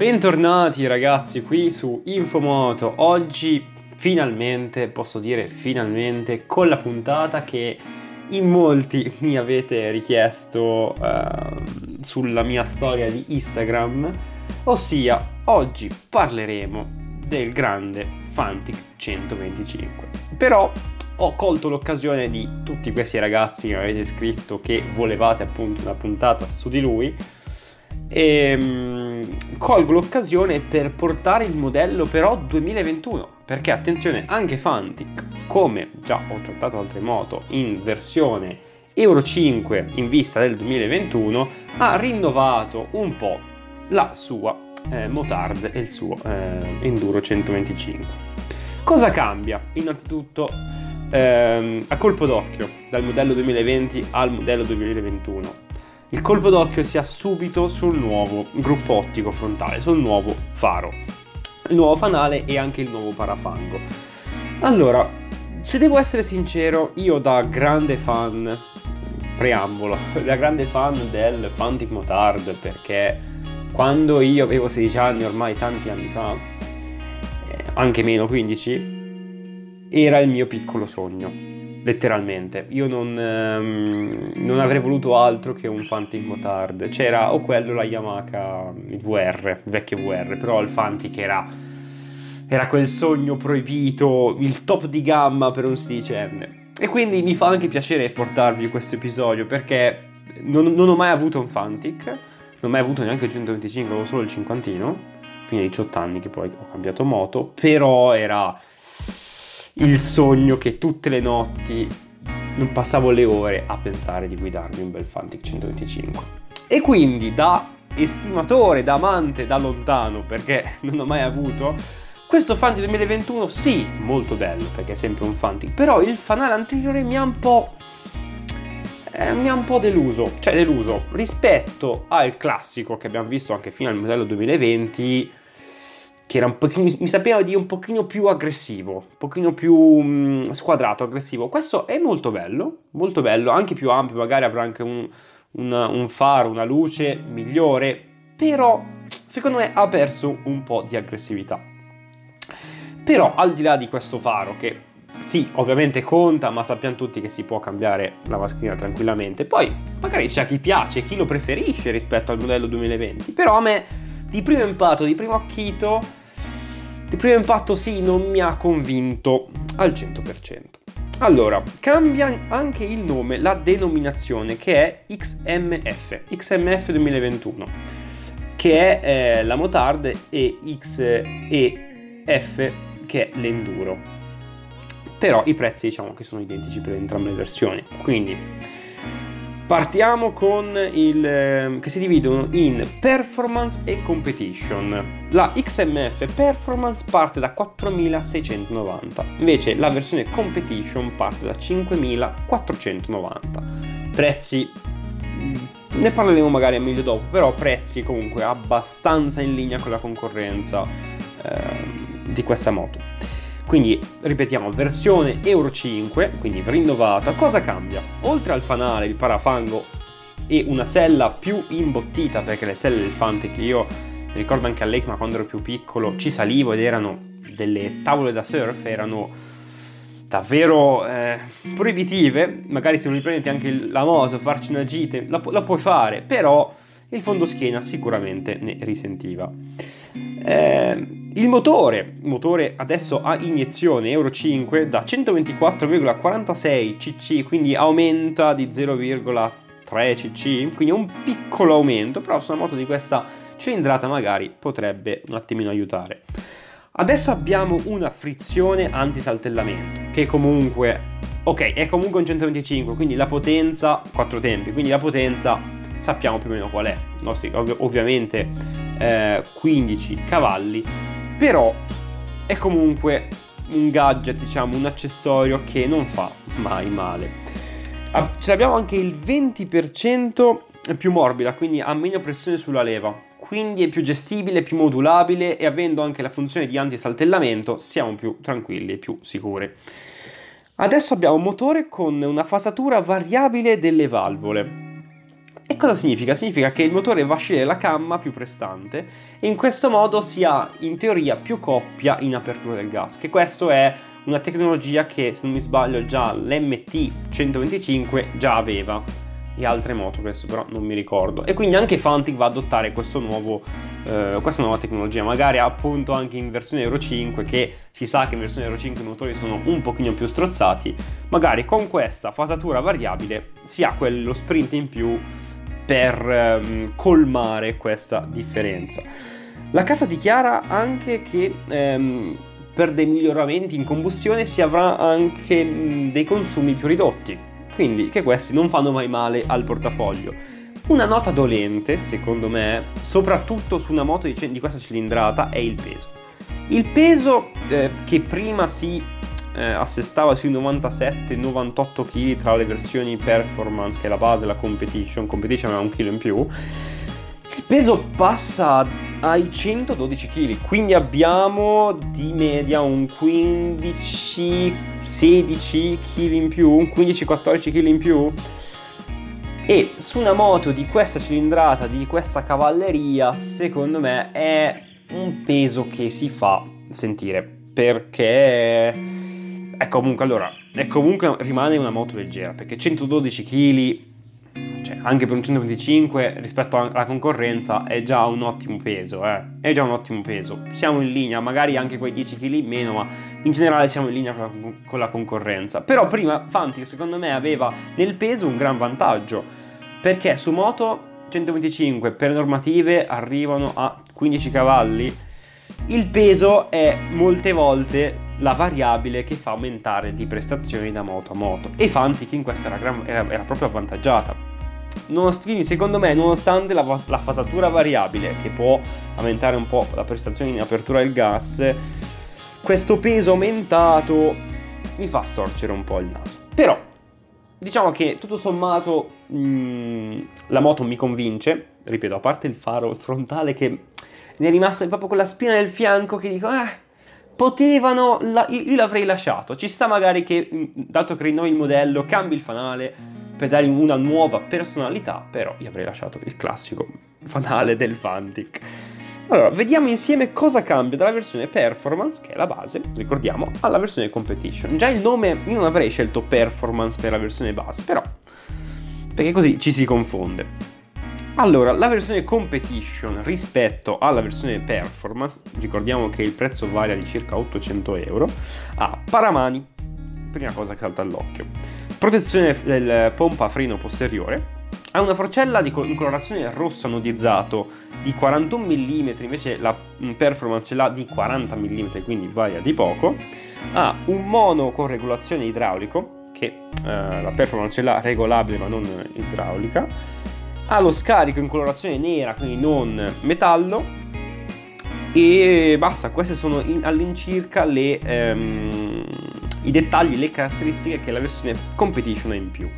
Bentornati ragazzi qui su Infomoto. Oggi finalmente, posso dire finalmente, con la puntata che in molti mi avete richiesto uh, sulla mia storia di Instagram, ossia oggi parleremo del grande Fantic 125. Però ho colto l'occasione di tutti questi ragazzi che mi avete scritto che volevate appunto una puntata su di lui e um, colgo l'occasione per portare il modello però 2021 perché attenzione anche Fantic come già ho trattato altre moto in versione Euro 5 in vista del 2021 ha rinnovato un po' la sua eh, motard e il suo eh, Enduro 125 cosa cambia? innanzitutto ehm, a colpo d'occhio dal modello 2020 al modello 2021 il colpo d'occhio si ha subito sul nuovo gruppo ottico frontale, sul nuovo faro, il nuovo fanale e anche il nuovo parafango. Allora, se devo essere sincero, io da grande fan, preambolo, da grande fan del Fantic Motard, perché quando io avevo 16 anni, ormai tanti anni fa, eh, anche meno 15, era il mio piccolo sogno letteralmente. Io non, ehm, non, avrei voluto altro che un Fantic Motard. C'era o quello, la Yamaha, il VR, il vecchio VR, però il Fantic era, era quel sogno proibito, il top di gamma per un sedicenne. E quindi mi fa anche piacere portarvi questo episodio perché non, non ho mai avuto un Fantic, non ho mai avuto neanche il 125, avevo solo il cinquantino, fino ai 18 anni che poi ho cambiato moto, però era il sogno che tutte le notti non passavo le ore a pensare di guidarmi un bel Fantic 125. E quindi da estimatore, da amante, da lontano, perché non ho mai avuto, questo Fantic 2021 sì, molto bello, perché è sempre un Fantic, però il fanale anteriore mi ha un po'... Eh, mi ha un po' deluso, cioè deluso rispetto al classico che abbiamo visto anche fino al modello 2020 che pochino, mi sapeva di un pochino più aggressivo, un pochino più mh, mm, squadrato, aggressivo. Questo è molto bello, molto bello, anche più ampio, magari avrà anche un, un, un faro, una luce migliore, però secondo me ha perso un po' di aggressività. Però al di là di questo faro che sì, ovviamente conta, ma sappiamo tutti che si può cambiare la mascherina tranquillamente. Poi magari c'è chi piace, chi lo preferisce rispetto al modello 2020, però a me di primo impatto, di primo acchito di primo impatto sì, non mi ha convinto al 100%. Allora, cambia anche il nome, la denominazione che è XMF, XMF 2021, che è eh, la motard e XEF che è l'enduro. Però i prezzi diciamo che sono identici per entrambe le versioni. Quindi Partiamo con il ehm, che si dividono in performance e competition. La XMF performance parte da 4690, invece la versione competition parte da 5490. Prezzi mm, ne parleremo magari meglio dopo, però prezzi comunque abbastanza in linea con la concorrenza eh, di questa moto. Quindi ripetiamo, versione Euro 5, quindi rinnovata. Cosa cambia? Oltre al fanale, il parafango e una sella più imbottita, perché le selle del Fante che io mi ricordo anche all'ECMA quando ero più piccolo, ci salivo ed erano delle tavole da surf, erano davvero eh, proibitive. Magari se non riprendete anche la moto, farci una gita, la, la puoi fare, però il fondoschiena sicuramente ne risentiva. Eh, il motore, motore adesso a iniezione Euro 5 da 124,46 cc, quindi aumenta di 0,3 cc, quindi un piccolo aumento, però su una moto di questa cilindrata magari potrebbe un attimino aiutare. Adesso abbiamo una frizione anti-saltellamento, che comunque, ok, è comunque un 125, quindi la potenza, 4 tempi, quindi la potenza sappiamo più o meno qual è, nostri, ov- ovviamente eh, 15 cavalli, però è comunque un gadget, diciamo, un accessorio che non fa mai male. Ce l'abbiamo anche il 20% più morbida, quindi ha meno pressione sulla leva, quindi è più gestibile, più modulabile e avendo anche la funzione di antisaltellamento siamo più tranquilli e più sicuri. Adesso abbiamo un motore con una fasatura variabile delle valvole. E cosa significa? Significa che il motore va a scegliere la camma più prestante e in questo modo si ha in teoria più coppia in apertura del gas, che questo è una tecnologia che se non mi sbaglio già l'MT 125 già aveva e altre moto, questo però non mi ricordo. E quindi anche Fantic va ad adottare nuovo, eh, questa nuova tecnologia, magari appunto anche in versione Euro 5, che si sa che in versione Euro 5 i motori sono un pochino più strozzati, magari con questa fasatura variabile si ha quello sprint in più per ehm, colmare questa differenza. La casa dichiara anche che ehm, per dei miglioramenti in combustione si avrà anche mh, dei consumi più ridotti, quindi che questi non fanno mai male al portafoglio. Una nota dolente, secondo me, soprattutto su una moto di, di questa cilindrata, è il peso. Il peso eh, che prima si eh, assestava sui 97-98 kg tra le versioni performance, che è la base, la competition, competition aveva un chilo in più, il peso passa ai 112 kg, quindi abbiamo di media un 15-16 kg in più, un 15-14 kg in più. E su una moto di questa cilindrata, di questa cavalleria, secondo me è un peso che si fa sentire perché è comunque, allora, è comunque rimane una moto leggera, perché 112 kg, cioè anche per un 125 rispetto alla concorrenza, è già un ottimo peso, eh. È già un ottimo peso. Siamo in linea, magari anche quei 10 kg in meno, ma in generale siamo in linea con la, con la concorrenza. Però prima Fanti, secondo me, aveva nel peso un gran vantaggio, perché su moto 125 per normative arrivano a 15 cavalli. Il peso è molte volte la variabile che fa aumentare di prestazioni da moto a moto e Fantic in questo era, era, era proprio avvantaggiata. Quindi secondo me nonostante la, la, fasatura variabile che può aumentare un po' la prestazione in apertura del gas, questo peso aumentato mi fa storcere un po' il naso. Però diciamo che tutto sommato mh, mm, la moto mi convince, ripeto, a parte il faro frontale che mi è rimasta proprio quella spina nel fianco che dico, eh, potevano, la, io l'avrei lasciato. Ci sta magari che, mm, dato che rinnovi il modello, cambi il fanale per dargli una nuova personalità, però io avrei lasciato il classico fanale del Fantic. Allora, vediamo insieme cosa cambia dalla versione Performance, che è la base, ricordiamo, alla versione Competition. Già il nome, io non avrei scelto Performance per la versione base, però, perché così ci si confonde. Allora, la versione competition rispetto alla versione performance, ricordiamo che il prezzo varia di circa 800 euro, ha paramani, prima cosa che salta all'occhio, protezione del pompa freno posteriore, ha una forcella di colorazione rosso anodizzato di 41 mm, invece la performance ce l'ha di 40 mm, quindi varia di poco, ha un mono con regolazione idraulico, che eh, la performance ce l'ha regolabile ma non idraulica, ha lo scarico in colorazione nera, quindi non metallo. E basta, queste sono in, all'incirca le, ehm, i dettagli, le caratteristiche che la versione Competition ha in più.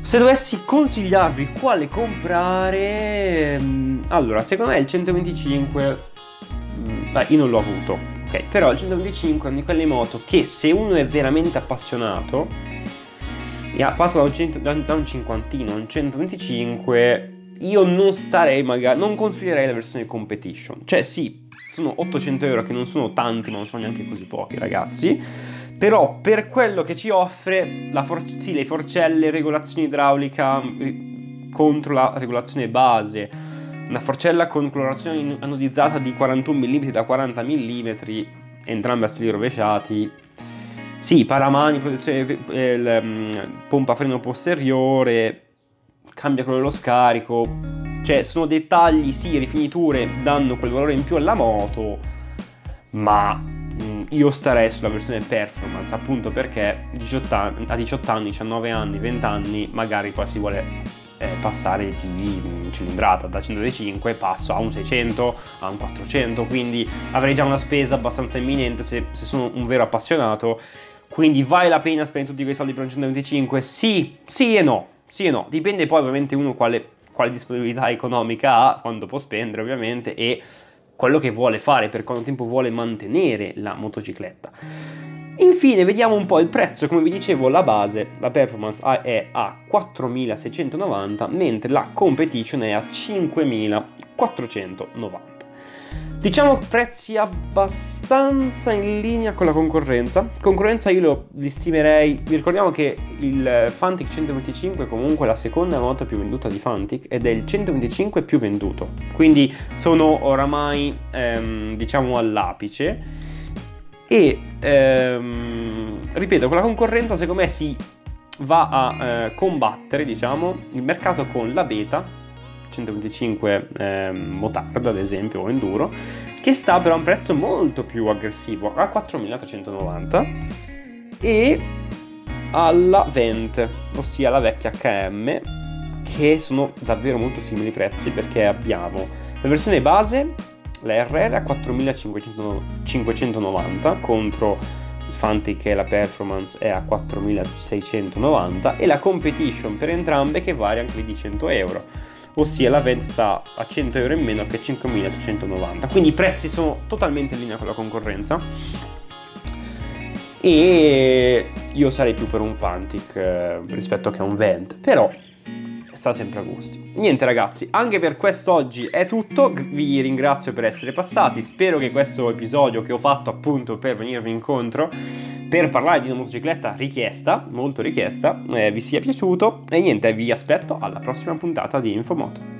Se dovessi consigliarvi quale comprare, ehm, allora secondo me il 125, mm, beh, io non l'ho avuto, ok, però il 125 è una di quelle moto che se uno è veramente appassionato passa da un, cento, da, da un cinquantino a un 125, io non starei magari, non consiglierei la versione competition. Cioè sì, sono 800 euro che non sono tanti, ma non sono neanche così pochi ragazzi. Però per quello che ci offre, for- sì, le forcelle, regolazione idraulica eh, contro la regolazione base, una forcella con colorazione anodizzata di 41 mm da 40 mm, entrambi a stili rovesciati, sì, paramani, protezione, eh, mm, pompa freno posteriore, cambia quello dello scarico. Cioè, sono dettagli, sì, rifiniture danno quel valore in più alla moto, ma mm, io starei sulla versione performance, appunto perché 18 anni, a 18 anni, 19 anni, 20 anni, magari qua si vuole eh, passare di mm, cilindrata da 105 passo a un 600 a un 400 quindi avrei già una spesa abbastanza imminente se, se sono un vero appassionato quindi vale la pena spendere tutti quei soldi per un 125? Sì, sì e no, sì e no. Dipende poi ovviamente uno quale, quale disponibilità economica ha, quando può spendere ovviamente e quello che vuole fare, per quanto tempo vuole mantenere la motocicletta. Infine vediamo un po' il prezzo, come vi dicevo la base, la performance è a 4690 mentre la competition è a 5490. Diciamo prezzi abbastanza in linea con la concorrenza. Concorrenza io lo, li stimerei. Vi ricordiamo che il Fantic 125 è comunque la seconda moto più venduta di Fantic ed è il 125 più venduto. Quindi sono oramai ehm, diciamo all'apice. E ehm, ripeto, con la concorrenza secondo me si va a eh, combattere diciamo il mercato con la beta 125 eh, Motard ad esempio o Enduro che sta però a un prezzo molto più aggressivo a 4390 e alla Vent ossia la vecchia HM che sono davvero molto simili prezzi perché abbiamo la versione base la RR a 4590 contro il Fantic e la Performance è a 4690 e la Competition per entrambe che varia anche di 100 euro ossia la Vent sta a 100 euro in meno che 5390 quindi i prezzi sono totalmente in linea con la concorrenza. E io sarei più per un Fantic eh, rispetto che un Vent. Però sta sempre a gusti. Niente ragazzi, anche per quest'oggi è tutto, vi ringrazio per essere passati, spero che questo episodio che ho fatto appunto per venirvi incontro, per parlare di una motocicletta richiesta, molto richiesta, eh, vi sia piaciuto e niente, vi aspetto alla prossima puntata di Infomoto.